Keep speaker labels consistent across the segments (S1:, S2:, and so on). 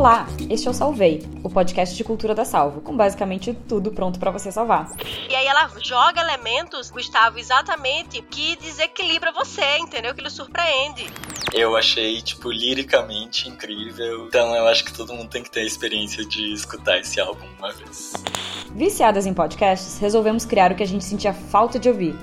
S1: Olá, este é o Salvei, o podcast de cultura da Salvo, com basicamente tudo pronto para você salvar.
S2: E aí ela joga elementos, Gustavo, exatamente que desequilibra você, entendeu? Que lhe surpreende.
S3: Eu achei, tipo, liricamente incrível. Então eu acho que todo mundo tem que ter a experiência de escutar esse álbum uma vez.
S1: Viciadas em podcasts, resolvemos criar o que a gente sentia falta de ouvir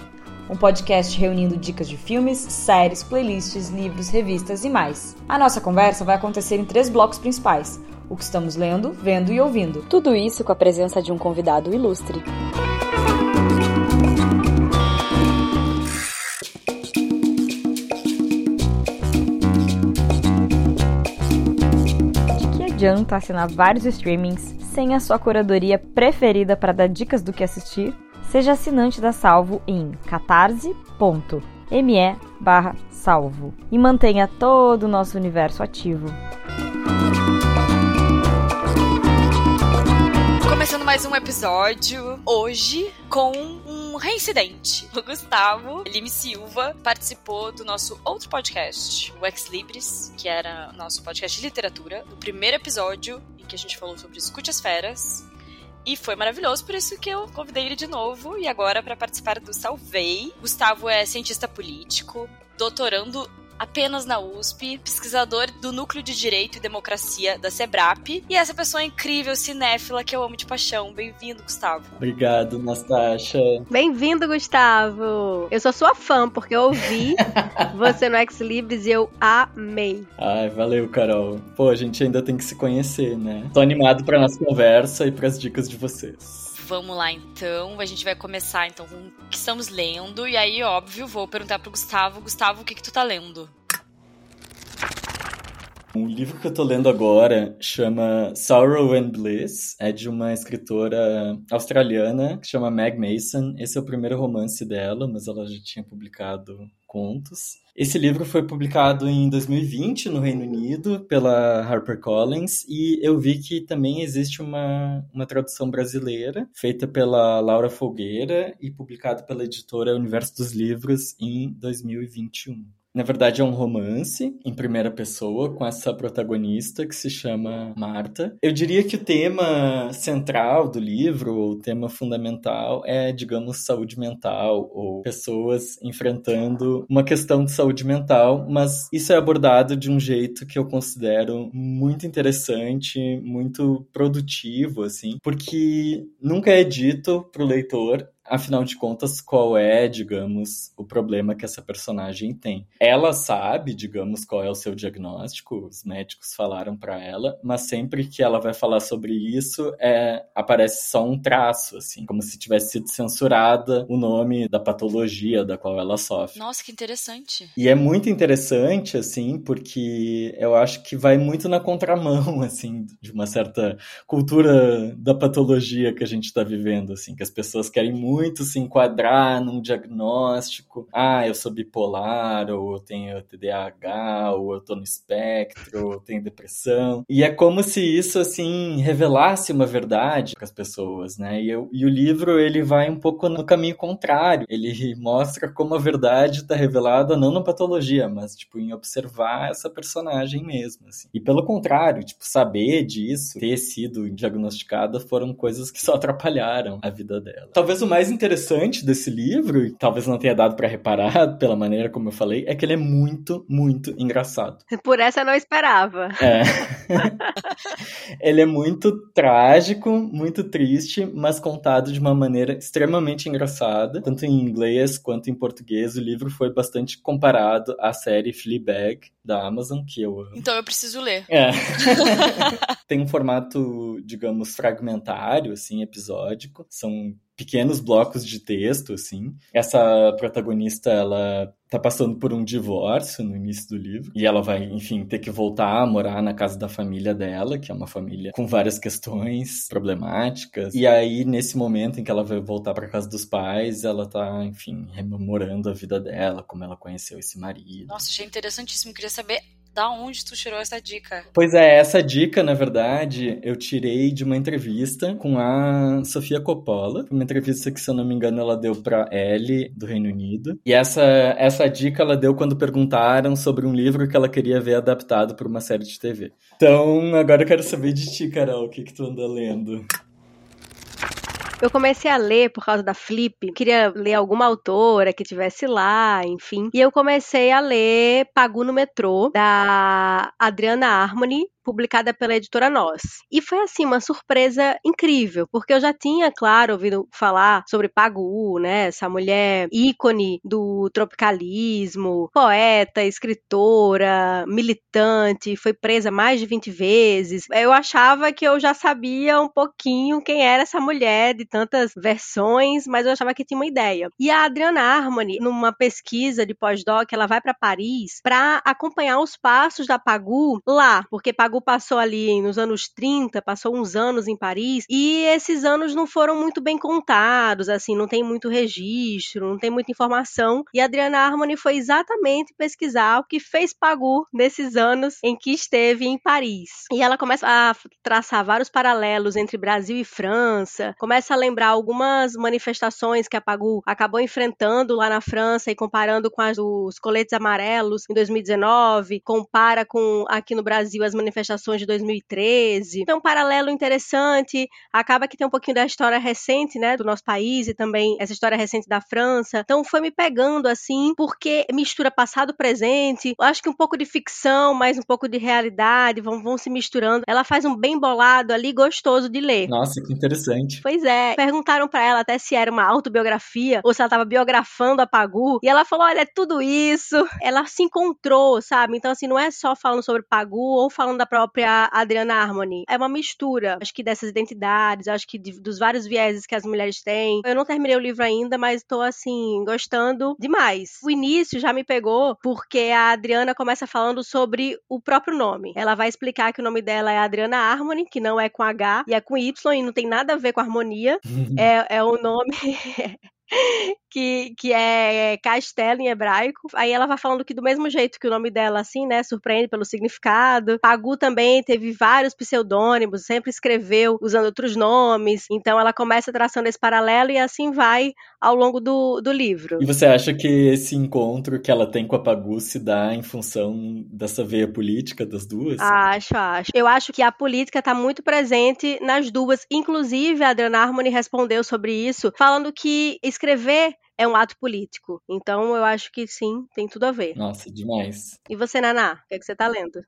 S1: um podcast reunindo dicas de filmes, séries, playlists, livros, revistas e mais. A nossa conversa vai acontecer em três blocos principais: o que estamos lendo, vendo e ouvindo. Tudo isso com a presença de um convidado ilustre. De que adianta assinar vários streamings sem a sua curadoria preferida para dar dicas do que assistir? Seja assinante da Salvo em catarse.me barra salvo e mantenha todo o nosso universo ativo.
S4: Começando mais um episódio hoje com um reincidente. O Gustavo Lime Silva participou do nosso outro podcast, o Ex Libris, que era nosso podcast de literatura, no primeiro episódio em que a gente falou sobre Escute as Feras. E foi maravilhoso, por isso que eu convidei ele de novo. E agora, para participar do Salvei, Gustavo é cientista político, doutorando apenas na USP, pesquisador do Núcleo de Direito e Democracia da SEBRAP, e essa pessoa incrível, cinéfila, que eu amo de paixão. Bem-vindo, Gustavo.
S3: Obrigado, Nastasha.
S2: Bem-vindo, Gustavo. Eu sou sua fã, porque eu ouvi você no Ex Libris e eu amei.
S3: Ai, valeu, Carol. Pô, a gente ainda tem que se conhecer, né? Tô animado pra nossa conversa e pras dicas de vocês.
S4: Vamos lá então, a gente vai começar então com o que estamos lendo, e aí, óbvio, vou perguntar pro Gustavo, Gustavo, o que que tu tá lendo?
S3: O livro que eu tô lendo agora chama Sorrow and Bliss, é de uma escritora australiana que chama Meg Mason. Esse é o primeiro romance dela, mas ela já tinha publicado contos. Esse livro foi publicado em 2020 no Reino Unido pela HarperCollins e eu vi que também existe uma, uma tradução brasileira feita pela Laura Folgueira e publicado pela editora Universo dos Livros em 2021. Na verdade, é um romance em primeira pessoa com essa protagonista que se chama Marta. Eu diria que o tema central do livro, o tema fundamental, é, digamos, saúde mental ou pessoas enfrentando uma questão de saúde mental, mas isso é abordado de um jeito que eu considero muito interessante, muito produtivo, assim, porque nunca é dito para o leitor afinal de contas, qual é, digamos, o problema que essa personagem tem. Ela sabe, digamos, qual é o seu diagnóstico, os médicos falaram para ela, mas sempre que ela vai falar sobre isso, é, aparece só um traço, assim, como se tivesse sido censurada o nome da patologia da qual ela sofre.
S4: Nossa, que interessante.
S3: E é muito interessante, assim, porque eu acho que vai muito na contramão, assim, de uma certa cultura da patologia que a gente está vivendo, assim, que as pessoas querem muito muito se enquadrar num diagnóstico. Ah, eu sou bipolar, ou eu tenho TDAH, ou eu tô no espectro, ou eu tenho depressão. E é como se isso, assim, revelasse uma verdade para as pessoas, né? E, eu, e o livro, ele vai um pouco no caminho contrário. Ele mostra como a verdade está revelada não na patologia, mas, tipo, em observar essa personagem mesmo, assim. E pelo contrário, tipo, saber disso, ter sido diagnosticada, foram coisas que só atrapalharam a vida dela. Talvez o mais mais interessante desse livro, e talvez não tenha dado para reparar pela maneira como eu falei, é que ele é muito, muito engraçado.
S2: Por essa eu não esperava.
S3: É. ele é muito trágico, muito triste, mas contado de uma maneira extremamente engraçada, tanto em inglês quanto em português. O livro foi bastante comparado à série Fleabag da Amazon, que eu amo.
S4: Então eu preciso ler.
S3: É. Tem um formato, digamos, fragmentário, assim, episódico. São pequenos blocos de texto, assim. Essa protagonista, ela tá passando por um divórcio no início do livro e ela vai, enfim, ter que voltar a morar na casa da família dela, que é uma família com várias questões problemáticas. E aí nesse momento em que ela vai voltar para casa dos pais, ela tá, enfim, rememorando a vida dela, como ela conheceu esse marido.
S4: Nossa, achei interessantíssimo. Queria saber Da onde tu tirou essa dica?
S3: Pois é, essa dica, na verdade, eu tirei de uma entrevista com a Sofia Coppola. Uma entrevista que, se eu não me engano, ela deu pra Elle, do Reino Unido. E essa, essa dica ela deu quando perguntaram sobre um livro que ela queria ver adaptado para uma série de TV. Então, agora eu quero saber de ti, Carol, o que, que tu anda lendo?
S2: Eu comecei a ler por causa da Flip, queria ler alguma autora que tivesse lá, enfim. E eu comecei a ler Pagu no Metrô, da Adriana Harmony, publicada pela editora Nós. E foi assim uma surpresa incrível, porque eu já tinha, claro, ouvido falar sobre Pagu, né, essa mulher ícone do tropicalismo, poeta, escritora, militante, foi presa mais de 20 vezes. Eu achava que eu já sabia um pouquinho quem era essa mulher de tantas versões, mas eu achava que tinha uma ideia. E a Adriana Harmony, numa pesquisa de pós-doc, ela vai para Paris para acompanhar os passos da Pagu lá, porque Pagu passou ali nos anos 30, passou uns anos em Paris, e esses anos não foram muito bem contados, assim, não tem muito registro, não tem muita informação. E Adriana Harmony foi exatamente pesquisar o que fez Pagu nesses anos em que esteve em Paris. E ela começa a traçar vários paralelos entre Brasil e França, começa a lembrar algumas manifestações que a Pagu acabou enfrentando lá na França e comparando com as dos coletes amarelos em 2019, compara com aqui no Brasil as manifestações manifestações de 2013. Então, um paralelo interessante. Acaba que tem um pouquinho da história recente, né, do nosso país e também essa história recente da França. Então, foi me pegando assim, porque mistura passado presente. Eu acho que um pouco de ficção, mas um pouco de realidade vão, vão se misturando. Ela faz um bem bolado ali, gostoso de ler.
S3: Nossa, que interessante.
S2: Pois é. Perguntaram para ela até se era uma autobiografia ou se ela estava biografando a Pagu. E ela falou: olha, é tudo isso. Ela se encontrou, sabe? Então, assim, não é só falando sobre Pagu ou falando da própria Adriana Harmony. É uma mistura, acho que dessas identidades, acho que de, dos vários vieses que as mulheres têm. Eu não terminei o livro ainda, mas tô assim, gostando demais. O início já me pegou porque a Adriana começa falando sobre o próprio nome. Ela vai explicar que o nome dela é Adriana Harmony, que não é com H, e é com Y, e não tem nada a ver com harmonia. é, é o nome. que, que é castelo em hebraico. Aí ela vai falando que do mesmo jeito que o nome dela, assim, né, surpreende pelo significado. Pagu também teve vários pseudônimos, sempre escreveu usando outros nomes. Então ela começa traçando esse paralelo e assim vai ao longo do, do livro.
S3: E você acha que esse encontro que ela tem com a Pagu se dá em função dessa veia política das duas?
S2: Acho, acho. Eu acho que a política está muito presente nas duas. Inclusive, a Adriana Harmony respondeu sobre isso, falando que escrever é um ato político. Então eu acho que sim, tem tudo a ver.
S3: Nossa, demais.
S2: E você, Naná, o que, é que você tá lendo?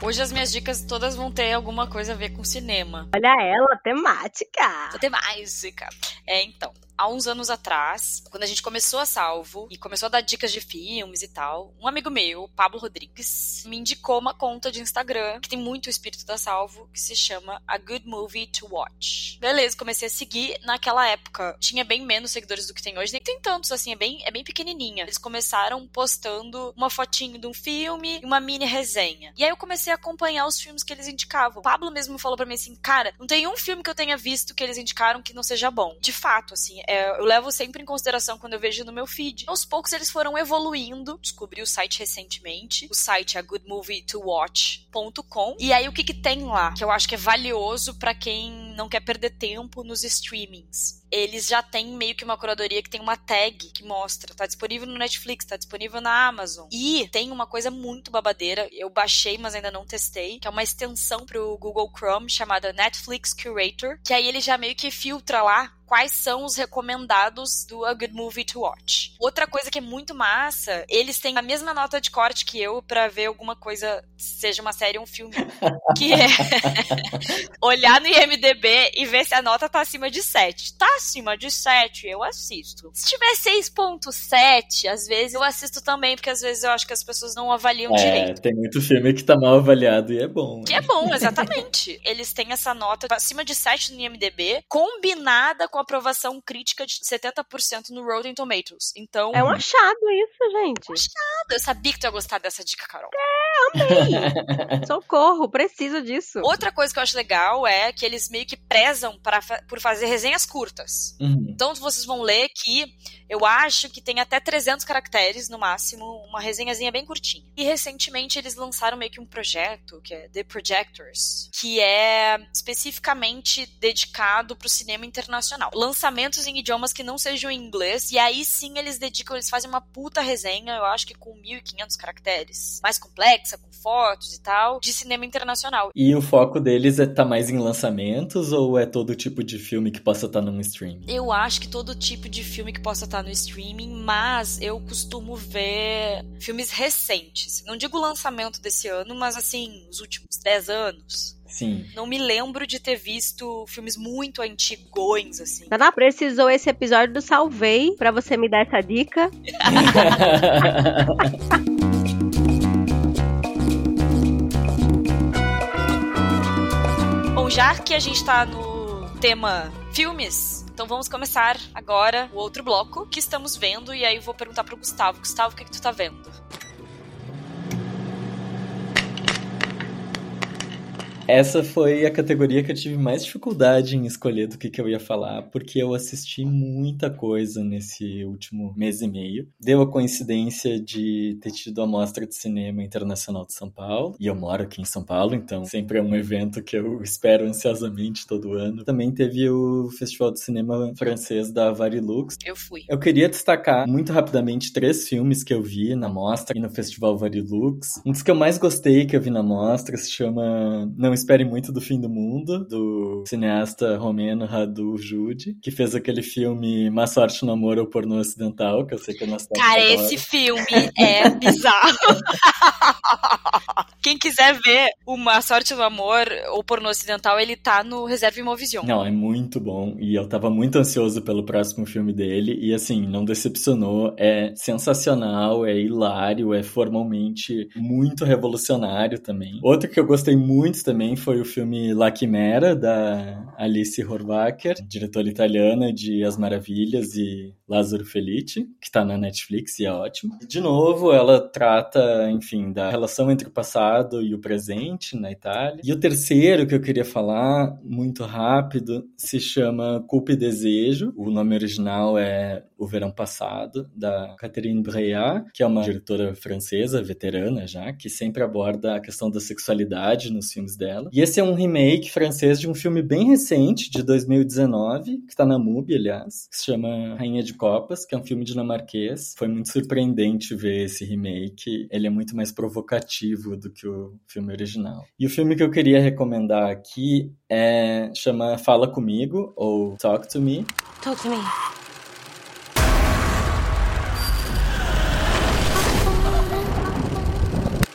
S4: Hoje as minhas dicas todas vão ter alguma coisa a ver com cinema.
S2: Olha ela, temática.
S4: Temática. É, então há uns anos atrás, quando a gente começou a Salvo e começou a dar dicas de filmes e tal, um amigo meu, Pablo Rodrigues, me indicou uma conta de Instagram que tem muito o espírito da Salvo, que se chama A Good Movie to Watch. Beleza, comecei a seguir. Naquela época, tinha bem menos seguidores do que tem hoje, nem tem tantos, assim, é bem, é bem pequenininha. Eles começaram postando uma fotinho de um filme e uma mini resenha. E aí eu comecei a acompanhar os filmes que eles indicavam. O Pablo mesmo falou para mim assim, cara, não tem um filme que eu tenha visto que eles indicaram que não seja bom. De fato, assim, é, eu levo sempre em consideração quando eu vejo no meu feed. Aos poucos eles foram evoluindo. Descobri o site recentemente. O site é goodmovietowatch.com. E aí o que que tem lá? Que eu acho que é valioso para quem não quer perder tempo nos streamings eles já têm meio que uma curadoria que tem uma tag que mostra, tá disponível no Netflix, tá disponível na Amazon. E tem uma coisa muito babadeira, eu baixei, mas ainda não testei, que é uma extensão pro Google Chrome chamada Netflix Curator, que aí ele já meio que filtra lá quais são os recomendados do A Good Movie to Watch. Outra coisa que é muito massa, eles têm a mesma nota de corte que eu para ver alguma coisa, seja uma série ou um filme, que é olhar no IMDb e ver se a nota tá acima de 7. Tá acima de 7, eu assisto. Se tiver 6.7, às vezes eu assisto também, porque às vezes eu acho que as pessoas não avaliam
S3: é,
S4: direito.
S3: Tem muito filme que tá mal avaliado e é bom. Né?
S4: Que é bom, exatamente. Eles têm essa nota acima de 7 no IMDb, combinada com com aprovação crítica de 70% no Rotten Tomatoes. Então.
S2: É um achado isso, gente.
S4: Um achado. Eu sabia que tu ia gostar dessa dica, Carol.
S2: É, também. Socorro, preciso disso.
S4: Outra coisa que eu acho legal é que eles meio que prezam para, por fazer resenhas curtas.
S3: Uhum.
S4: Então vocês vão ler que eu acho que tem até 300 caracteres no máximo, uma resenhazinha bem curtinha. E recentemente eles lançaram meio que um projeto, que é The Projectors, que é especificamente dedicado para o cinema internacional. Lançamentos em idiomas que não sejam em inglês, e aí sim eles dedicam, eles fazem uma puta resenha, eu acho que com 1500 caracteres, mais complexa, com fotos e tal, de cinema internacional.
S3: E o foco deles é tá mais em lançamentos ou é todo tipo de filme que possa estar tá num streaming?
S4: Eu acho que todo tipo de filme que possa estar tá no streaming, mas eu costumo ver filmes recentes. Não digo lançamento desse ano, mas assim, os últimos 10 anos.
S3: Sim.
S4: Não me lembro de ter visto filmes muito antigões, assim.
S2: Naná, precisou esse episódio do Salvei para você me dar essa dica.
S4: Bom, já que a gente tá no tema filmes, então vamos começar agora o outro bloco que estamos vendo e aí eu vou perguntar pro Gustavo. Gustavo, o que, que tu tá vendo?
S3: Essa foi a categoria que eu tive mais dificuldade em escolher do que, que eu ia falar, porque eu assisti muita coisa nesse último mês e meio. Deu a coincidência de ter tido a Mostra de Cinema Internacional de São Paulo, e eu moro aqui em São Paulo, então sempre é um evento que eu espero ansiosamente todo ano. Também teve o Festival de Cinema Francês da Varilux.
S4: Eu fui.
S3: Eu queria destacar muito rapidamente três filmes que eu vi na mostra e no Festival Varilux. Um dos que eu mais gostei que eu vi na mostra se chama Não espere muito do fim do mundo, do cineasta romeno Radu Jude, que fez aquele filme Má Sorte no Amor ou Pornô Ocidental, que eu sei que é nossa
S4: Cara, esse filme é bizarro. Quem quiser ver o Má Sorte no Amor ou Pornô Ocidental, ele tá no Reserva Imovision.
S3: Não, é muito bom. E eu tava muito ansioso pelo próximo filme dele. E assim, não decepcionou. É sensacional, é hilário, é formalmente muito revolucionário também. Outro que eu gostei muito também foi o filme La Chimera, da Alice Horvacher, diretora italiana de As Maravilhas e Lázaro Felice, que tá na Netflix e é ótimo. De novo, ela trata, enfim, da relação entre o passado e o presente na Itália. E o terceiro que eu queria falar, muito rápido, se chama Culpa e Desejo. O nome original é O Verão Passado, da Catherine Breillat, que é uma diretora francesa, veterana já, que sempre aborda a questão da sexualidade nos filmes dela. E esse é um remake francês de um filme bem recente, de 2019, que está na MUBI, aliás, que se chama Rainha de Copas, que é um filme dinamarquês. Foi muito surpreendente ver esse remake. Ele é muito mais provocativo do que o filme original. E o filme que eu queria recomendar aqui é chama Fala Comigo ou Talk to Me.
S2: Talk to me.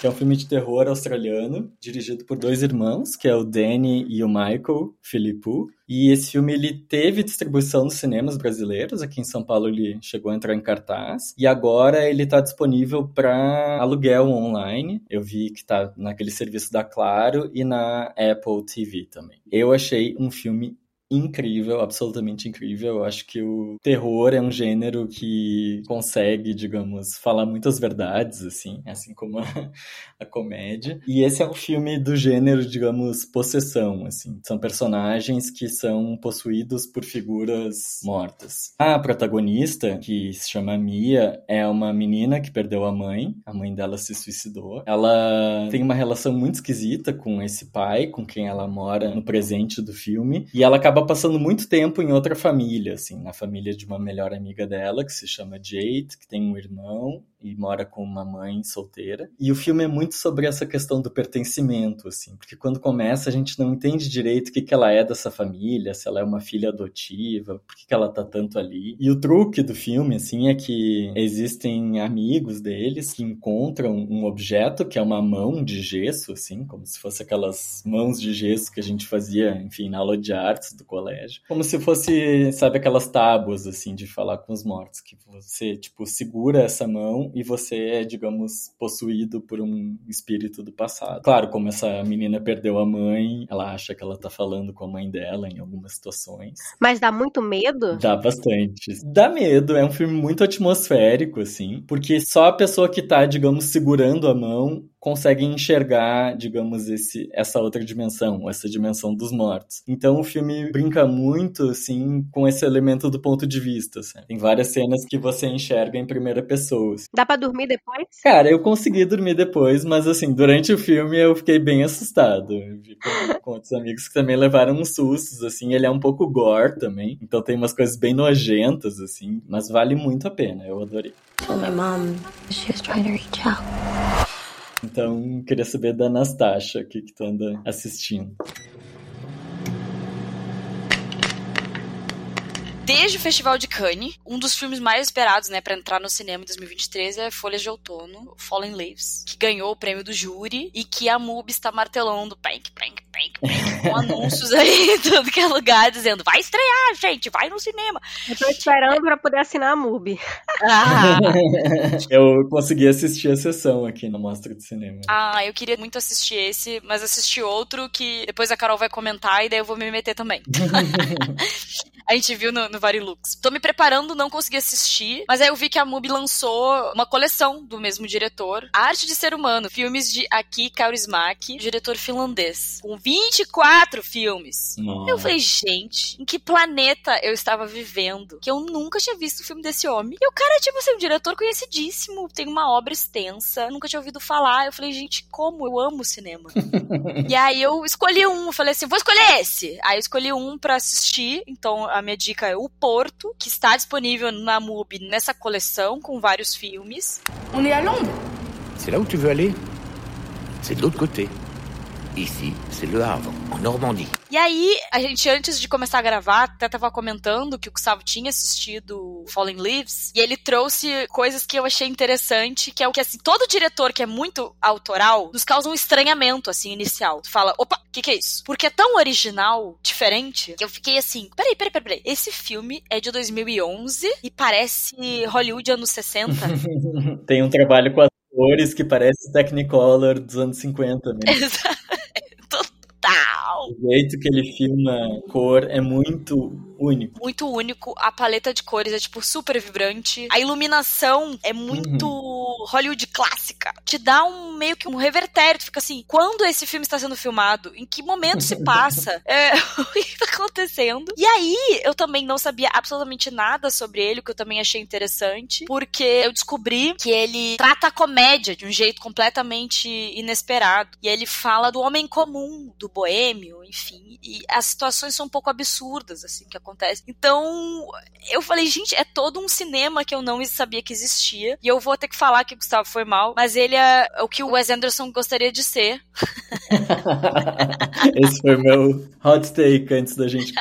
S3: Que é um filme de terror australiano, dirigido por dois irmãos, que é o Danny e o Michael Philippou. E esse filme ele teve distribuição nos cinemas brasileiros, aqui em São Paulo ele chegou a entrar em cartaz, e agora ele está disponível para aluguel online. Eu vi que está naquele serviço da Claro e na Apple TV também. Eu achei um filme incrível, absolutamente incrível. Eu acho que o terror é um gênero que consegue, digamos, falar muitas verdades, assim, assim como a, a comédia. E esse é um filme do gênero, digamos, possessão, assim. São personagens que são possuídos por figuras mortas. A protagonista, que se chama Mia, é uma menina que perdeu a mãe. A mãe dela se suicidou. Ela tem uma relação muito esquisita com esse pai, com quem ela mora no presente do filme, e ela acaba passando muito tempo em outra família, assim, na família de uma melhor amiga dela, que se chama Jade, que tem um irmão e mora com uma mãe solteira. E o filme é muito sobre essa questão do pertencimento, assim, porque quando começa a gente não entende direito o que, que ela é dessa família, se ela é uma filha adotiva, por que, que ela tá tanto ali. E o truque do filme, assim, é que existem amigos deles que encontram um objeto que é uma mão de gesso, assim, como se fosse aquelas mãos de gesso que a gente fazia, enfim, na aula de artes do colégio. Como se fosse, sabe, aquelas tábuas, assim, de falar com os mortos, que você, tipo, segura essa mão e você é, digamos, possuído por um espírito do passado. Claro, como essa menina perdeu a mãe, ela acha que ela tá falando com a mãe dela em algumas situações.
S2: Mas dá muito medo?
S3: Dá bastante. Dá medo, é um filme muito atmosférico, assim, porque só a pessoa que tá, digamos, segurando a mão conseguem enxergar, digamos, esse, essa outra dimensão, essa dimensão dos mortos. Então o filme brinca muito, assim, com esse elemento do ponto de vista. Assim. Tem várias cenas que você enxerga em primeira pessoa. Assim.
S2: Dá pra dormir depois?
S3: Cara, eu consegui dormir depois, mas assim, durante o filme eu fiquei bem assustado. Com, com outros amigos que também levaram uns sustos, assim. Ele é um pouco gore também, então tem umas coisas bem nojentas, assim, mas vale muito a pena, eu adorei. Oh, my mom, she was trying to reach out. Então, queria saber da Anastasia, o que, tu anda assistindo.
S4: Desde o Festival de Cannes, um dos filmes mais esperados, né, para entrar no cinema em 2023 é Folhas de Outono, Fallen Leaves, que ganhou o prêmio do júri e que a MUBI está martelando, pank, pank, pank, com anúncios aí em tudo que é lugar, dizendo, vai estrear, gente, vai no cinema.
S2: Eu tô esperando para poder assinar a MUBI.
S3: Ah. eu consegui assistir a sessão aqui na Mostra de Cinema.
S4: Ah, eu queria muito assistir esse, mas assisti outro que depois a Carol vai comentar e daí eu vou me meter também. a gente viu no, no Varilux. Tô me preparando, não consegui assistir, mas aí eu vi que a MUBI lançou uma coleção do mesmo diretor, Arte de Ser Humano, filmes de Aki Kaurismäki, diretor finlandês, com 24 filmes. Nossa. Eu falei, gente, em que planeta eu estava vivendo que eu nunca tinha visto um filme desse homem? E o cara, tipo assim, um diretor conhecidíssimo, tem uma obra extensa, nunca tinha ouvido falar. Eu falei, gente, como eu amo cinema. e aí eu escolhi um, falei assim, vou escolher esse. Aí eu escolhi um para assistir, então a minha dica é o Porto, que está disponível na MUBI nessa coleção com vários filmes.
S5: On est à Londres. C'est là où tu veux aller C'est de l'autre côté. Ici, c'est Le Havre, en Normandie.
S4: E aí, a gente, antes de começar a gravar, até tava comentando que o Gustavo tinha assistido Fallen Leaves, e ele trouxe coisas que eu achei interessante, que é o que, assim, todo diretor que é muito autoral, nos causa um estranhamento, assim, inicial. Tu fala, opa, o que que é isso? Porque é tão original, diferente, que eu fiquei assim, peraí, peraí, peraí, peraí. esse filme é de 2011 e parece Hollywood anos 60?
S3: Tem um trabalho com atores que parece Technicolor dos anos 50 mesmo.
S4: Exato. Total.
S3: O jeito que ele filma cor é muito único.
S4: Muito único. A paleta de cores é, tipo, super vibrante. A iluminação é muito uhum. Hollywood clássica. Te dá um meio que um revertério. Tu fica assim, quando esse filme está sendo filmado? Em que momento se passa? é, o que está acontecendo? E aí, eu também não sabia absolutamente nada sobre ele, o que eu também achei interessante, porque eu descobri que ele trata a comédia de um jeito completamente inesperado. E ele fala do homem comum, do boêmio, enfim. E as situações são um pouco absurdas, assim, que acontecem. Então, eu falei, gente, é todo um cinema que eu não sabia que existia. E eu vou ter que falar que o Gustavo foi mal, mas ele é o que o Wes Anderson gostaria de ser.
S3: Esse foi meu hot take antes da gente.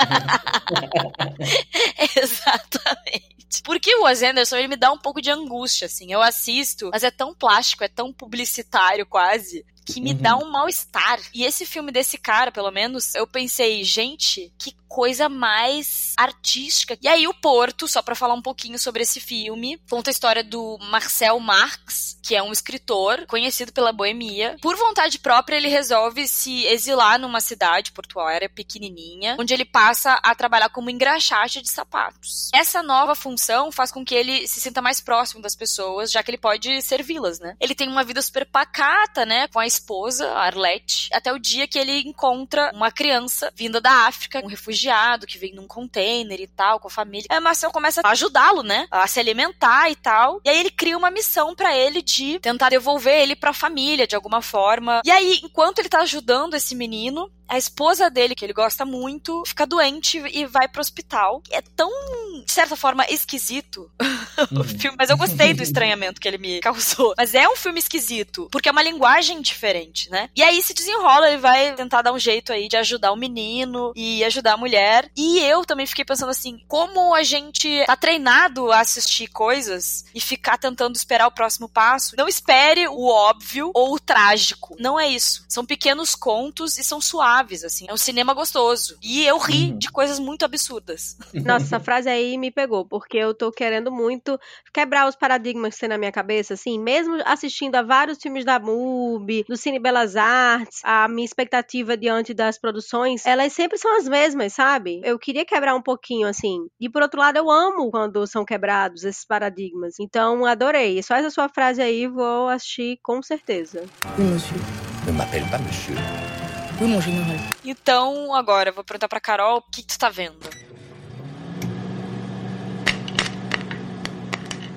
S4: Exatamente. Porque o Wes Anderson, ele me dá um pouco de angústia, assim. Eu assisto, mas é tão plástico, é tão publicitário quase, que me uhum. dá um mal-estar. E esse filme desse cara, pelo menos, eu pensei, gente, que coisa mais artística. E aí o Porto, só para falar um pouquinho sobre esse filme, conta a história do Marcel Marx, que é um escritor conhecido pela boemia. Por vontade própria, ele resolve se exilar numa cidade portuária pequenininha, onde ele passa a trabalhar como engraxate de sapatos. Essa nova função faz com que ele se sinta mais próximo das pessoas, já que ele pode servi-las, né? Ele tem uma vida super pacata, né, com a esposa, a Arlette, até o dia que ele encontra uma criança vinda da África, um refugiado que vem num container e tal, com a família. Aí Marcel começa a ajudá-lo, né, a se alimentar e tal. E aí ele cria uma missão para ele de tentar devolver ele para a família de alguma forma. E aí, enquanto ele tá ajudando esse menino, a esposa dele, que ele gosta muito, fica doente e vai pro hospital. É tão, de certa forma, esquisito o uhum. filme, mas eu gostei do estranhamento que ele me causou. Mas é um filme esquisito, porque é uma linguagem diferente, né? E aí se desenrola, ele vai tentar dar um jeito aí de ajudar o menino e ajudar a mulher. E eu também fiquei pensando assim, como a gente tá treinado a assistir coisas e ficar tentando esperar o próximo passo. Não espere o óbvio ou o trágico. Não é isso. São pequenos contos e são suaves assim. É um cinema gostoso. E eu ri
S3: Uhum.
S4: de coisas muito absurdas.
S2: Nossa, essa frase aí me pegou, porque eu tô querendo muito quebrar os paradigmas que tem na minha cabeça, assim, mesmo assistindo a vários filmes da MUBI, do Cine Belas Artes, a minha expectativa diante das produções, elas sempre são as mesmas, sabe? Eu queria quebrar um pouquinho, assim. E por outro lado, eu amo quando são quebrados esses paradigmas. Então, adorei. Só essa sua frase aí, vou assistir com certeza.
S6: Oui, monsieur.
S5: Ne m'appelle pas monsieur.
S4: Então, agora, eu vou perguntar pra Carol o que, que tu tá vendo.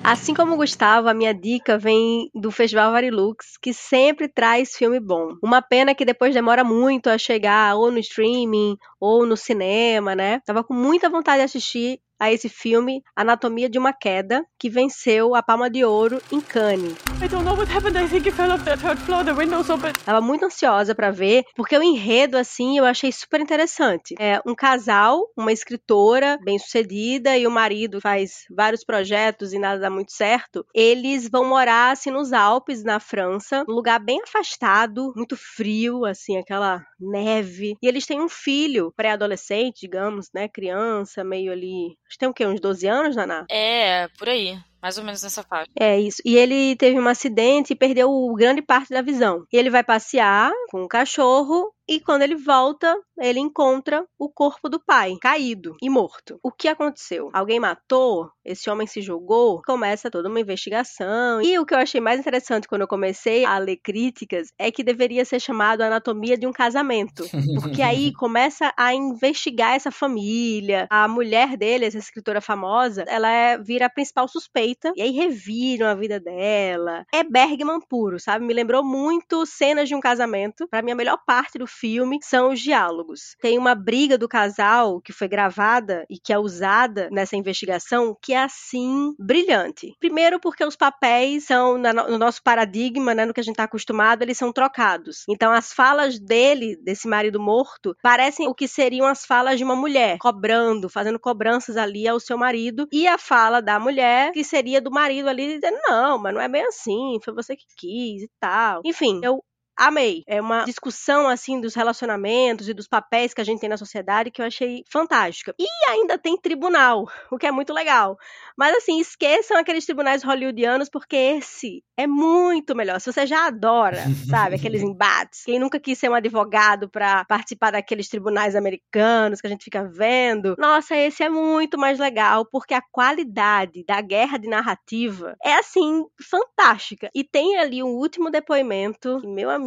S2: Assim como o Gustavo, a minha dica vem do Festival Varilux, que sempre traz filme bom. Uma pena que depois demora muito a chegar ou no streaming ou no cinema, né? Tava com muita vontade de assistir a esse filme Anatomia de uma Queda, que venceu a Palma de Ouro em Cannes.
S7: I don't know what happened. I think he fell off the third floor. The window's open.
S2: Tava muito ansiosa pra ver, porque o enredo, assim, eu achei super interessante. É um casal, uma escritora bem-sucedida e o marido faz vários projetos e nada dá muito certo. Eles vão morar, assim, nos Alpes, na França, um lugar bem afastado, muito frio, assim, aquela neve. E eles têm um filho, pré-adolescente, digamos, né, criança, meio ali... Acho que tem o quê, uns 12 anos, Naná?
S4: É, por aí. Mais ou menos nessa faixa.
S2: É isso. E ele teve um acidente e perdeu grande parte da visão. E ele vai passear com o cachorro e quando ele volta, ele encontra o corpo do pai, caído e morto. O que aconteceu? Alguém matou? Esse homem se jogou? Começa toda uma investigação. E o que eu achei mais interessante quando eu comecei a ler críticas é que deveria ser chamado Anatomia de um Casamento. Porque aí começa a investigar essa família. A mulher dele, essa escritora famosa, ela é, vira a principal suspeita. E aí reviram a vida dela. É Bergman puro, sabe? Me lembrou muito cenas de um casamento. Pra mim, a melhor parte do filme são os diálogos. Tem uma briga do casal que foi gravada e que é usada nessa investigação que é assim brilhante. Primeiro porque os papéis são no nosso paradigma, né, no que a gente tá acostumado, eles são trocados. Então as falas dele, desse marido morto, parecem o que seriam as falas de uma mulher, cobrando, fazendo cobranças ali ao seu marido, e a fala da mulher que seria do marido ali dizendo: "Não, mas não é bem assim, foi você que quis" e tal. Enfim, eu amei. É uma discussão assim dos relacionamentos e dos papéis que a gente tem na sociedade que eu achei fantástica. E ainda tem tribunal, o que é muito legal. Mas assim, esqueçam aqueles tribunais hollywoodianos porque esse é muito melhor. Se você já adora, sabe, aqueles embates. Quem nunca quis ser um advogado para participar daqueles tribunais americanos que a gente fica vendo? Nossa, esse é muito mais legal porque a qualidade da guerra de narrativa é assim fantástica. E tem ali um último depoimento, meu amigo.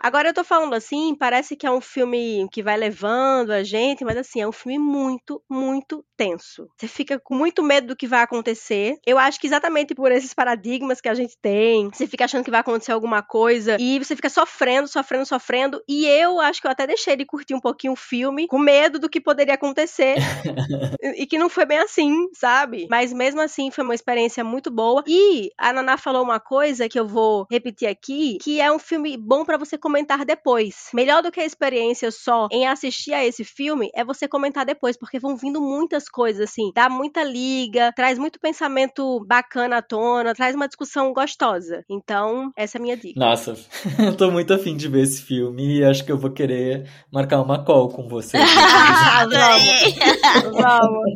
S2: Agora eu tô falando assim, parece que é um filme que vai levando a gente, mas assim, é um filme muito, muito tenso. Você fica com muito medo do que vai acontecer. Eu acho que exatamente por esses paradigmas que a gente tem, você fica achando que vai acontecer alguma coisa e você fica sofrendo, sofrendo, sofrendo. E eu acho que eu até deixei de curtir um pouquinho o filme com medo do que poderia acontecer. e que não foi bem assim, sabe? Mas mesmo assim foi uma experiência muito boa. E a Naná falou uma coisa que eu vou repetir aqui, que é um filme bom para você comentar depois. Melhor do que a experiência só em assistir a esse filme é você comentar depois, porque vão vindo muitas coisas assim, dá muita liga, traz muito pensamento bacana à tona, traz uma discussão gostosa. Então, essa é a minha dica.
S3: Nossa, eu tô muito afim de ver esse filme e acho que eu vou querer marcar uma call com você.
S2: vamos, vamos.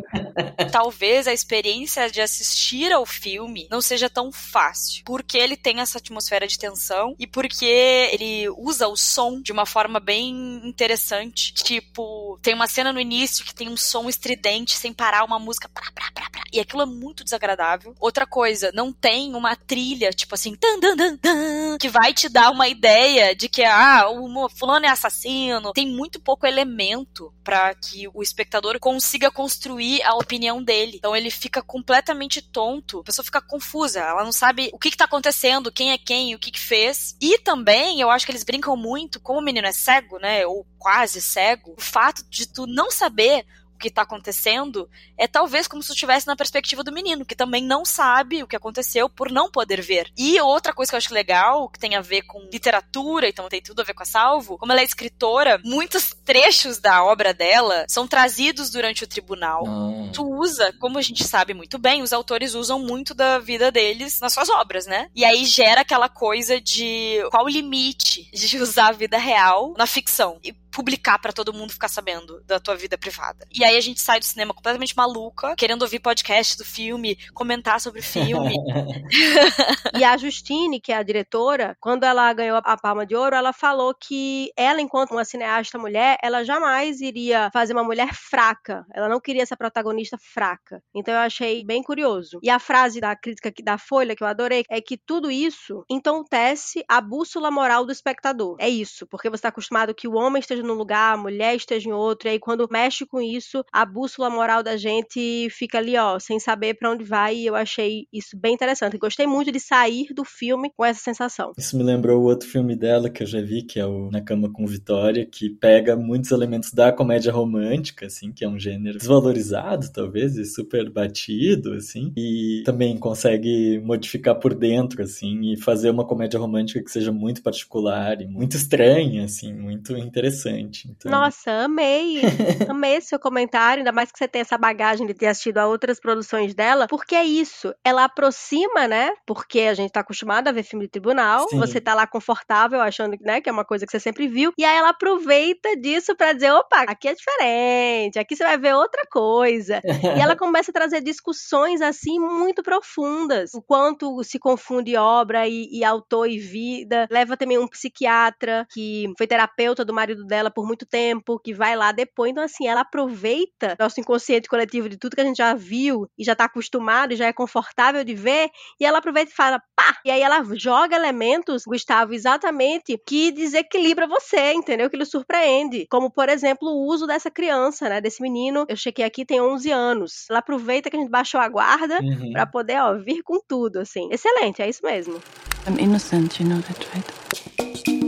S4: Talvez a experiência de assistir ao filme não seja tão fácil, porque ele tem essa atmosfera de tensão e porque ele usa o som de uma forma bem interessante. Tipo, tem uma cena no início que tem um som estridente sem parar, uma música prá, prá, prá, prá, e aquilo é muito desagradável. Outra coisa, não tem uma trilha, tipo assim, dan, dan, dan, dan, que vai te dar uma ideia de que, ah, o fulano é assassino. Tem muito pouco elemento para que o espectador consiga construir a opinião dele. Então ele fica completamente tonto, a pessoa fica confusa, ela não sabe o que, que tá acontecendo, quem é quem, o que, que fez. E também, eu acho que eles brincam muito, como o menino é cego, né, ou quase cego, o fato de tu não saber que tá acontecendo é talvez como se tu estivesse na perspectiva do menino, que também não sabe o que aconteceu por não poder ver. E outra coisa que eu acho legal, que tem a ver com literatura, então tem tudo a ver com a Salvo, como ela é escritora, muitos trechos da obra dela são trazidos durante o tribunal.
S3: Ah.
S4: Tu usa, como a gente sabe muito bem, os autores usam muito da vida deles nas suas obras, né? E aí gera aquela coisa de qual o limite de usar a vida real na ficção. E publicar para todo mundo ficar sabendo da tua vida privada. E aí a gente sai do cinema completamente maluca, querendo ouvir podcast do filme, comentar sobre o filme.
S2: e a Justine, que é a diretora, quando ela ganhou a Palma de Ouro, ela falou que ela, enquanto uma cineasta mulher, ela jamais iria fazer uma mulher fraca. Ela não queria essa protagonista fraca. Então eu achei bem curioso. E a frase da crítica da Folha que eu adorei é que tudo isso entontece a bússola moral do espectador. É isso, porque você está acostumado que o homem esteja num lugar, a mulher esteja em outro, e aí quando mexe com isso, a bússola moral da gente fica ali, ó, sem saber para onde vai, e eu achei isso bem interessante. Gostei muito de sair do filme com essa sensação.
S3: Isso me lembrou o outro filme dela que eu já vi, que é o Na Cama com Vitória, que pega muitos elementos da comédia romântica, assim, que é um gênero desvalorizado, talvez, e super batido, assim, e também consegue modificar por dentro, assim, e fazer uma comédia romântica que seja muito particular e muito estranha, assim, muito interessante. Então...
S2: Nossa, amei! amei esse seu comentário, ainda mais que você tem essa bagagem de ter assistido a outras produções dela, porque é isso, ela aproxima, né? Porque a gente tá acostumado a ver filme de tribunal, Sim. você tá lá confortável, achando né, que é uma coisa que você sempre viu, e aí ela aproveita disso para dizer, opa, aqui é diferente, aqui você vai ver outra coisa. e ela começa a trazer discussões assim muito profundas, o quanto se confunde obra e, e autor e vida. Leva também um psiquiatra que foi terapeuta do marido dela por muito tempo, que vai lá depois. Então, assim, ela aproveita nosso inconsciente coletivo de tudo que a gente já viu e já tá acostumado e já é confortável de ver, e ela aproveita e fala, pá! E aí ela joga elementos, Gustavo, exatamente, que desequilibra você, entendeu? Que lhe surpreende. Como, por exemplo, o uso dessa criança, né? Desse menino, eu chequei aqui, tem 11 anos. Ela aproveita que a gente baixou a guarda uhum. para poder, ó, vir com tudo, assim. Excelente, é isso mesmo. I'm innocent, you know that, right?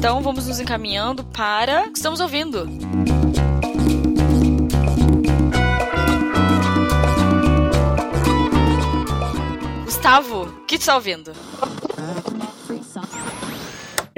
S4: Então vamos nos encaminhando para estamos ouvindo. Gustavo, o que tu está ouvindo?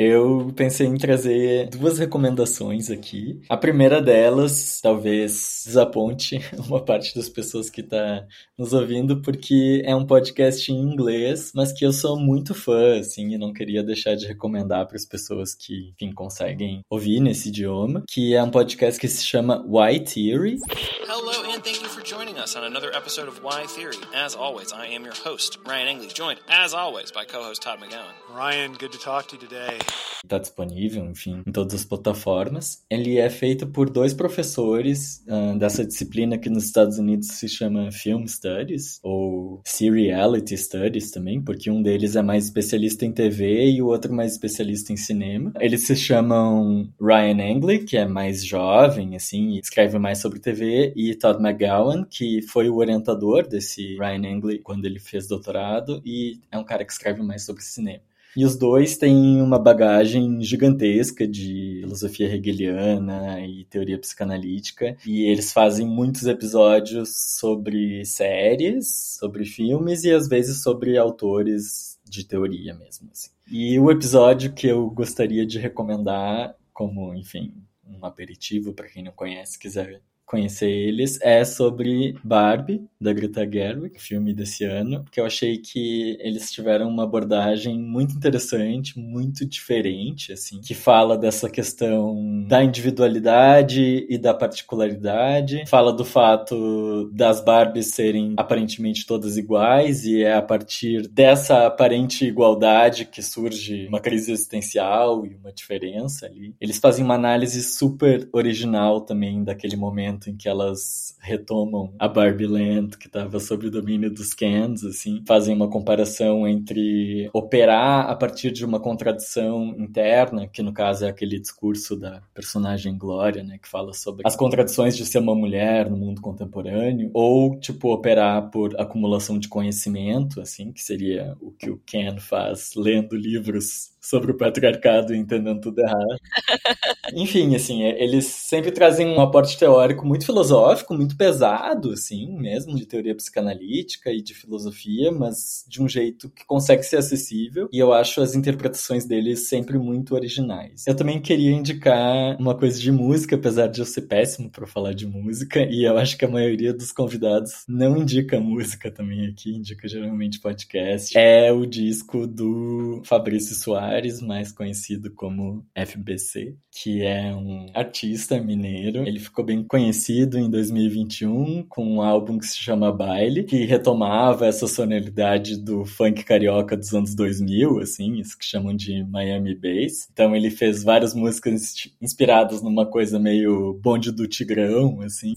S3: Eu pensei em trazer duas recomendações aqui. A primeira delas, talvez desaponte uma parte das pessoas que está nos ouvindo, porque é um podcast em inglês, mas que eu sou muito fã, assim, e não queria deixar de recomendar para as pessoas que, enfim, conseguem ouvir nesse idioma, que é um podcast que se chama Why Theory. Hello and thank you for joining us on another episode of Why Theory. As always, I am your host, Ryan English, joined as always by co-host Todd McGowan. Ryan, good to talk to you today. Está disponível, enfim, em todas as plataformas. Ele é feito por dois professores uh, dessa disciplina que nos Estados Unidos se chama Film Studies, ou Seriality Studies também, porque um deles é mais especialista em TV e o outro mais especialista em cinema. Eles se chamam Ryan Angley, que é mais jovem, assim, e escreve mais sobre TV, e Todd McGowan, que foi o orientador desse Ryan Angley quando ele fez doutorado, e é um cara que escreve mais sobre cinema. E os dois têm uma bagagem gigantesca de filosofia hegeliana e teoria psicanalítica. E eles fazem muitos episódios sobre séries, sobre filmes e às vezes sobre autores de teoria mesmo. Assim. E o episódio que eu gostaria de recomendar, como, enfim, um aperitivo para quem não conhece, quiser conhecer eles é sobre Barbie, da Greta Gerwig, filme desse ano, que eu achei que eles tiveram uma abordagem muito interessante, muito diferente, assim, que fala dessa questão da individualidade e da particularidade, fala do fato das Barbies serem aparentemente todas iguais e é a partir dessa aparente igualdade que surge uma crise existencial e uma diferença ali. Eles fazem uma análise super original também daquele momento momento em que elas retomam a Barbie Land, que estava sob o domínio dos Kens, assim, fazem uma comparação entre operar a partir de uma contradição interna, que no caso é aquele discurso da personagem Glória, né, que fala sobre as contradições de ser uma mulher no mundo contemporâneo, ou, tipo, operar por acumulação de conhecimento, assim, que seria o que o Ken faz lendo livros sobre o patriarcado entendendo tudo errado. Enfim, assim, é, eles sempre trazem um aporte teórico muito filosófico, muito pesado, assim, mesmo, de teoria psicanalítica e de filosofia, mas de um jeito que consegue ser acessível, e eu acho as interpretações deles sempre muito originais. Eu também queria indicar uma coisa de música, apesar de eu ser péssimo para falar de música, e eu acho que a maioria dos convidados não indica música também aqui, indica geralmente podcast. É o disco do Fabrício Soares, mais conhecido como FBC, que é um artista mineiro. Ele ficou bem conhecido em 2021 com um álbum que se chama Baile, que retomava essa sonoridade do funk carioca dos anos 2000, assim, isso que chamam de Miami Bass. Então ele fez várias músicas inspiradas numa coisa meio bonde do Tigrão, assim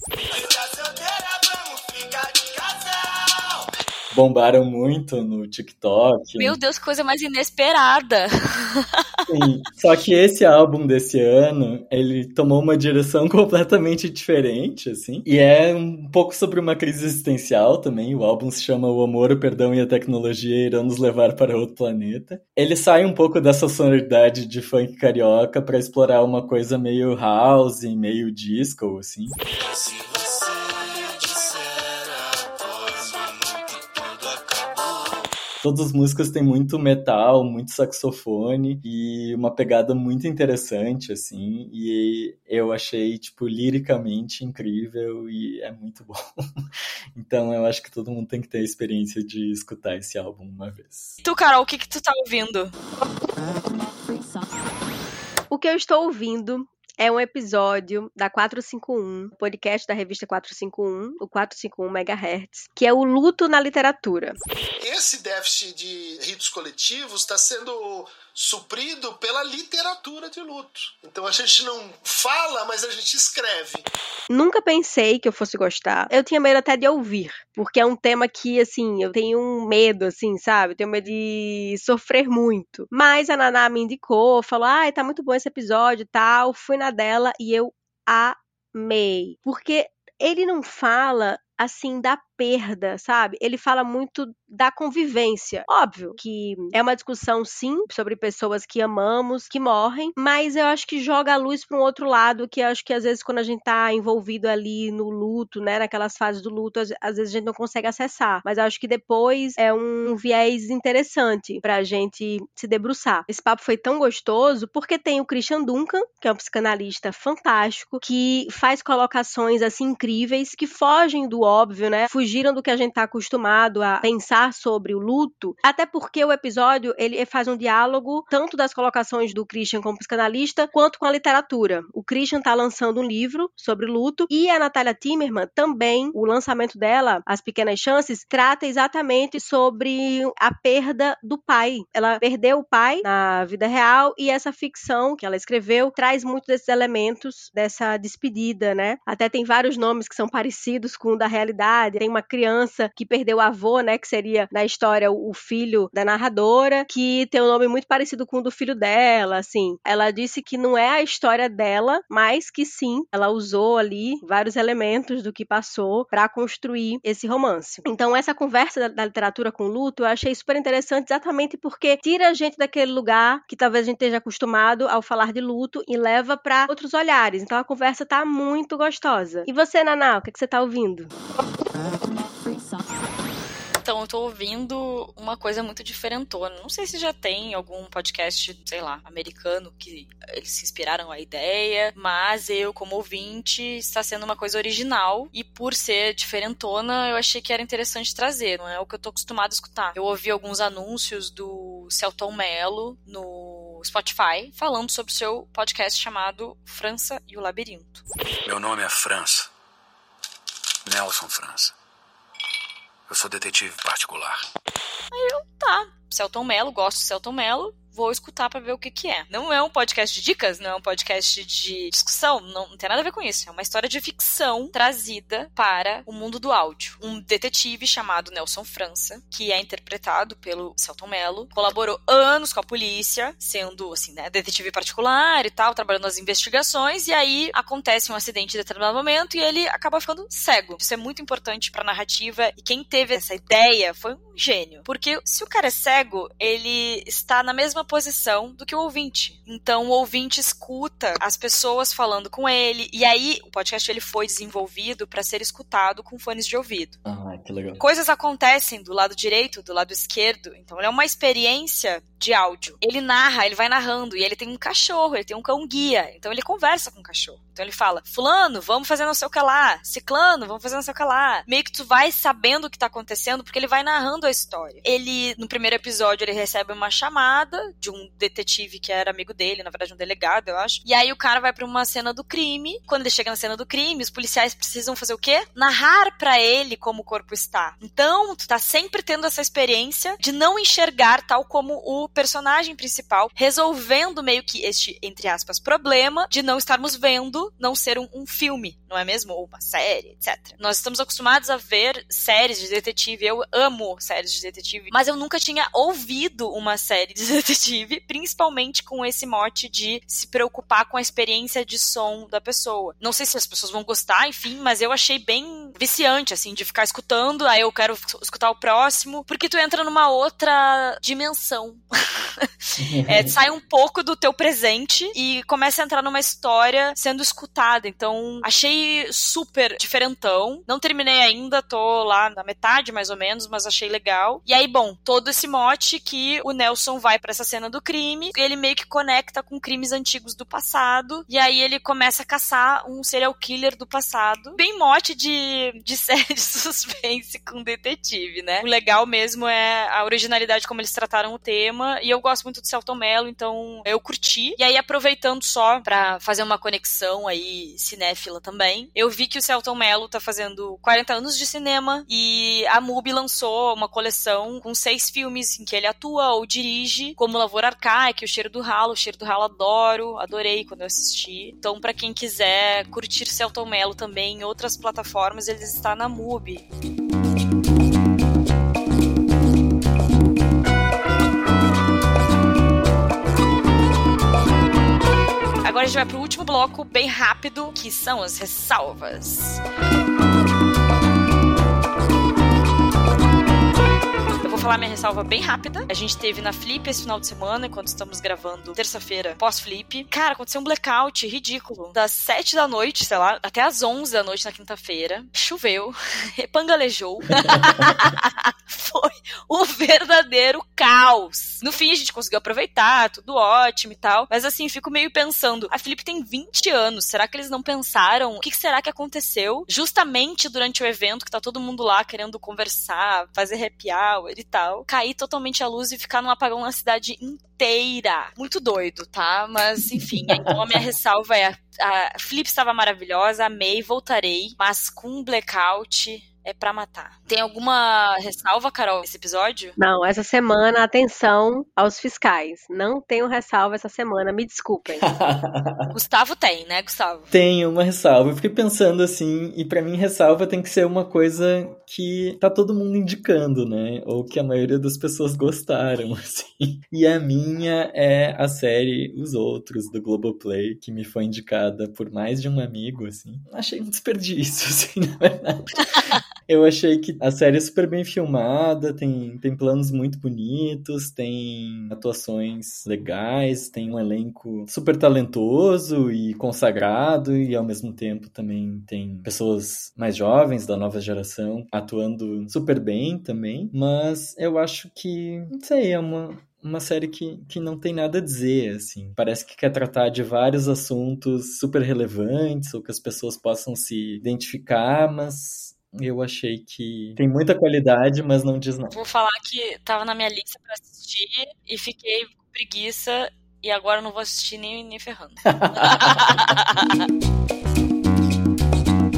S3: bombaram muito no TikTok.
S4: Meu Deus, que coisa mais inesperada.
S3: Sim, só que esse álbum desse ano, ele tomou uma direção completamente diferente, assim. E é um pouco sobre uma crise existencial também. O álbum se chama O Amor, o Perdão e a Tecnologia Irão Nos Levar para Outro Planeta. Ele sai um pouco dessa sonoridade de funk carioca para explorar uma coisa meio house, meio disco, assim. Todas as músicas têm muito metal, muito saxofone e uma pegada muito interessante, assim. E eu achei, tipo, liricamente incrível e é muito bom. então eu acho que todo mundo tem que ter a experiência de escutar esse álbum uma vez.
S4: Tu, Carol, o que, que tu tá ouvindo?
S2: O que eu estou ouvindo é um episódio da 451, podcast da revista 451, o 451 MHz, que é o luto na literatura.
S6: Esse déficit de ritos coletivos está sendo suprido pela literatura de luto. Então a gente não fala, mas a gente escreve.
S2: Nunca pensei que eu fosse gostar. Eu tinha medo até de ouvir, porque é um tema que, assim, eu tenho um medo, assim, sabe? Eu tenho medo de sofrer muito. Mas a Naná me indicou, falou: ai, tá muito bom esse episódio e tal. Fui na dela e eu amei. Porque ele não fala assim da perda, sabe? Ele fala muito da convivência. Óbvio que é uma discussão, sim, sobre pessoas que amamos, que morrem, mas eu acho que joga a luz para um outro lado que acho que às vezes quando a gente tá envolvido ali no luto, né, naquelas fases do luto, às, vezes a gente não consegue acessar. Mas acho que depois é um viés interessante pra gente se debruçar. Esse papo foi tão gostoso porque tem o Christian Duncan, que é um psicanalista fantástico, que faz colocações assim incríveis que fogem do óbvio, né? Fugiram do que a gente está acostumado a pensar sobre o luto, até porque o episódio ele faz um diálogo tanto das colocações do Christian como psicanalista, quanto com a literatura. O Christian está lançando um livro sobre luto e a Natália Timmerman também, o lançamento dela, As Pequenas Chances, trata exatamente sobre a perda do pai. Ela perdeu o pai na vida real e essa ficção que ela escreveu traz muito desses elementos dessa despedida, né? Até tem vários nomes que são parecidos com o da realidade. Tem uma criança que perdeu o avô, né? Que seria na história o filho da narradora, que tem um nome muito parecido com o do filho dela, assim. Ela disse que não é a história dela, mas que sim, ela usou ali vários elementos do que passou para construir esse romance. Então, essa conversa da, da, literatura com o luto eu achei super interessante exatamente porque tira a gente daquele lugar que talvez a gente esteja acostumado ao falar de luto e leva para outros olhares. Então, a conversa tá muito gostosa. E você, Naná, o que, é que você tá ouvindo?
S4: Então, eu tô ouvindo uma coisa muito diferentona. Não sei se já tem algum podcast, sei lá, americano que eles se inspiraram a ideia, mas eu, como ouvinte, está sendo uma coisa original e por ser diferentona, eu achei que era interessante trazer. Não é o que eu tô acostumado a escutar. Eu ouvi alguns anúncios do Celton Mello no Spotify falando sobre o seu podcast chamado França e o Labirinto.
S8: Meu nome é França. Nelson França. Eu sou detetive particular.
S4: Aí eu, tá. Celton Mello, gosto de Celton Mello vou escutar para ver o que que é. Não é um podcast de dicas, não é um podcast de discussão, não, não, tem nada a ver com isso. É uma história de ficção trazida para o mundo do áudio. Um detetive chamado Nelson França, que é interpretado pelo Celton Mello, colaborou anos com a polícia, sendo, assim, né, detetive particular e tal, trabalhando nas investigações, e aí acontece um acidente em determinado momento e ele acaba ficando cego. Isso é muito importante pra narrativa, e quem teve essa ideia foi gênio. Porque se o cara é cego, ele está na mesma posição do que o ouvinte. Então o ouvinte escuta as pessoas falando com ele e aí o podcast ele foi desenvolvido para ser escutado com fones de ouvido.
S3: Ah, que legal.
S4: Coisas acontecem do lado direito, do lado esquerdo. Então é uma experiência de áudio. Ele narra, ele vai narrando e ele tem um cachorro, ele tem um cão guia. Então ele conversa com o cachorro. Então ele fala: "Fulano, vamos fazer não sei o que lá. Ciclano, vamos fazer não sei o que lá". Meio que tu vai sabendo o que tá acontecendo porque ele vai narrando a história. Ele no primeiro episódio ele recebe uma chamada de um detetive que era amigo dele, na verdade um delegado, eu acho. E aí o cara vai para uma cena do crime. Quando ele chega na cena do crime, os policiais precisam fazer o quê? Narrar para ele como o corpo está. Então, tu tá sempre tendo essa experiência de não enxergar tal como o personagem principal, resolvendo meio que este, entre aspas, problema de não estarmos vendo não ser um, um filme, não é mesmo? Ou uma série, etc. Nós estamos acostumados a ver séries de detetive. Eu amo séries de detetive, mas eu nunca tinha ouvido uma série de detetive, principalmente com esse mote de se preocupar com a experiência de som da pessoa. Não sei se as pessoas vão gostar, enfim, mas eu achei bem viciante, assim, de ficar escutando, aí eu quero escutar o próximo, porque tu entra numa outra dimensão. é, sai um pouco do teu presente e começa a entrar numa história sendo escutada. Então, achei super diferentão. Não terminei ainda, tô lá na metade mais ou menos, mas achei legal. E aí, bom, todo esse mote que o Nelson vai para essa cena do crime, ele meio que conecta com crimes antigos do passado, e aí ele começa a caçar um serial killer do passado. Bem mote de, de série de suspense com detetive, né? O legal mesmo é a originalidade como eles trataram o tema, e eu gosto muito do Celton Mello, então eu curti. E aí, aproveitando só para fazer uma conexão aí cinéfila também, eu vi que o Celton Mello tá fazendo 40 anos de cinema e a MUBI lançou uma coleção com seis filmes em que ele atua ou dirige, como Lavoura Arcaica, O Cheiro do Ralo, O Cheiro do Ralo adoro, adorei quando eu assisti. Então, para quem quiser curtir Celton Mello também em outras plataformas, está na MUBI. Agora a gente vai pro último bloco, bem rápido, que são as ressalvas. Falar minha ressalva bem rápida. A gente teve na Flip esse final de semana, enquanto estamos gravando terça-feira pós-Flip. Cara, aconteceu um blackout ridículo. Das 7 da noite, sei lá, até as 11 da noite na quinta-feira. Choveu, repangalejou. Foi o verdadeiro caos. No fim, a gente conseguiu aproveitar, tudo ótimo e tal. Mas assim, fico meio pensando: a Flip tem 20 anos. Será que eles não pensaram o que será que aconteceu justamente durante o evento que tá todo mundo lá querendo conversar, fazer happy hour e tal, cair totalmente a luz e ficar num apagão na cidade inteira. Muito doido, tá? Mas, enfim, então a minha ressalva é: a, a Flip estava maravilhosa, amei, voltarei, mas com um blackout é para matar. Tem alguma ressalva, Carol, nesse episódio?
S2: Não, essa semana, atenção aos fiscais. Não tenho ressalva essa semana, me desculpem.
S4: Gustavo tem, né, Gustavo?
S3: Tenho uma ressalva. Eu fiquei pensando assim, e para mim ressalva tem que ser uma coisa que tá todo mundo indicando, né? Ou que a maioria das pessoas gostaram, assim. E a minha é a série Os Outros, do Globoplay, que me foi indicada por mais de um amigo, assim. Achei um desperdício, assim, na verdade. Eu achei que a série é super bem filmada, tem, tem planos muito bonitos, tem atuações legais, tem um elenco super talentoso e consagrado, e ao mesmo tempo também tem pessoas mais jovens da nova geração atuando super bem também. Mas eu acho que, não sei, é uma, uma série que, que não tem nada a dizer, assim. Parece que quer tratar de vários assuntos super relevantes ou que as pessoas possam se identificar, mas eu achei que tem muita qualidade, mas não diz nada.
S4: Vou falar que tava na minha lista para assistir e fiquei com preguiça e agora não vou assistir nem, nem ferrando.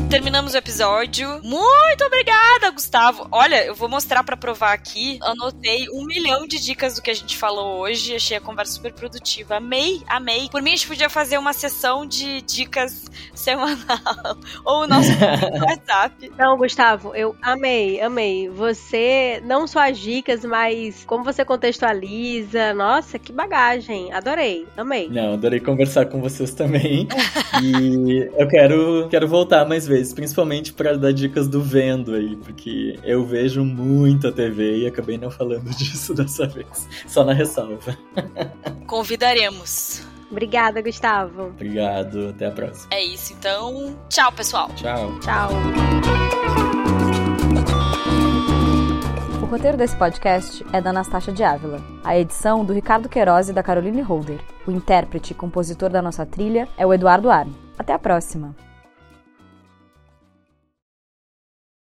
S4: terminamos o episódio. Muito obrigada, Gustavo. Olha, eu vou mostrar para provar aqui. Anotei um milhão de dicas do que a gente falou hoje. Achei a conversa super produtiva. Amei, amei. Por mim, a gente podia fazer uma sessão de dicas semanal. Ou o nosso WhatsApp.
S2: Não, Gustavo, eu amei, amei. Você, não só as dicas, mas como você contextualiza. Nossa, que bagagem. Adorei, amei.
S3: Não, adorei conversar com vocês também. e eu quero, quero voltar mais vezes incríveis, principalmente para dar dicas do vendo aí, porque eu vejo muito a TV e acabei não falando disso dessa vez, só na ressalva.
S9: Convidaremos.
S2: Obrigada, Gustavo.
S3: Obrigado, até a próxima.
S9: É isso, então. Tchau, pessoal.
S3: Tchau.
S2: Tchau.
S4: O roteiro desse podcast é da Anastácia de Ávila. A edição do Ricardo Queiroz e da Caroline Holder. O intérprete e compositor da nossa trilha é o Eduardo Arno. Até a próxima!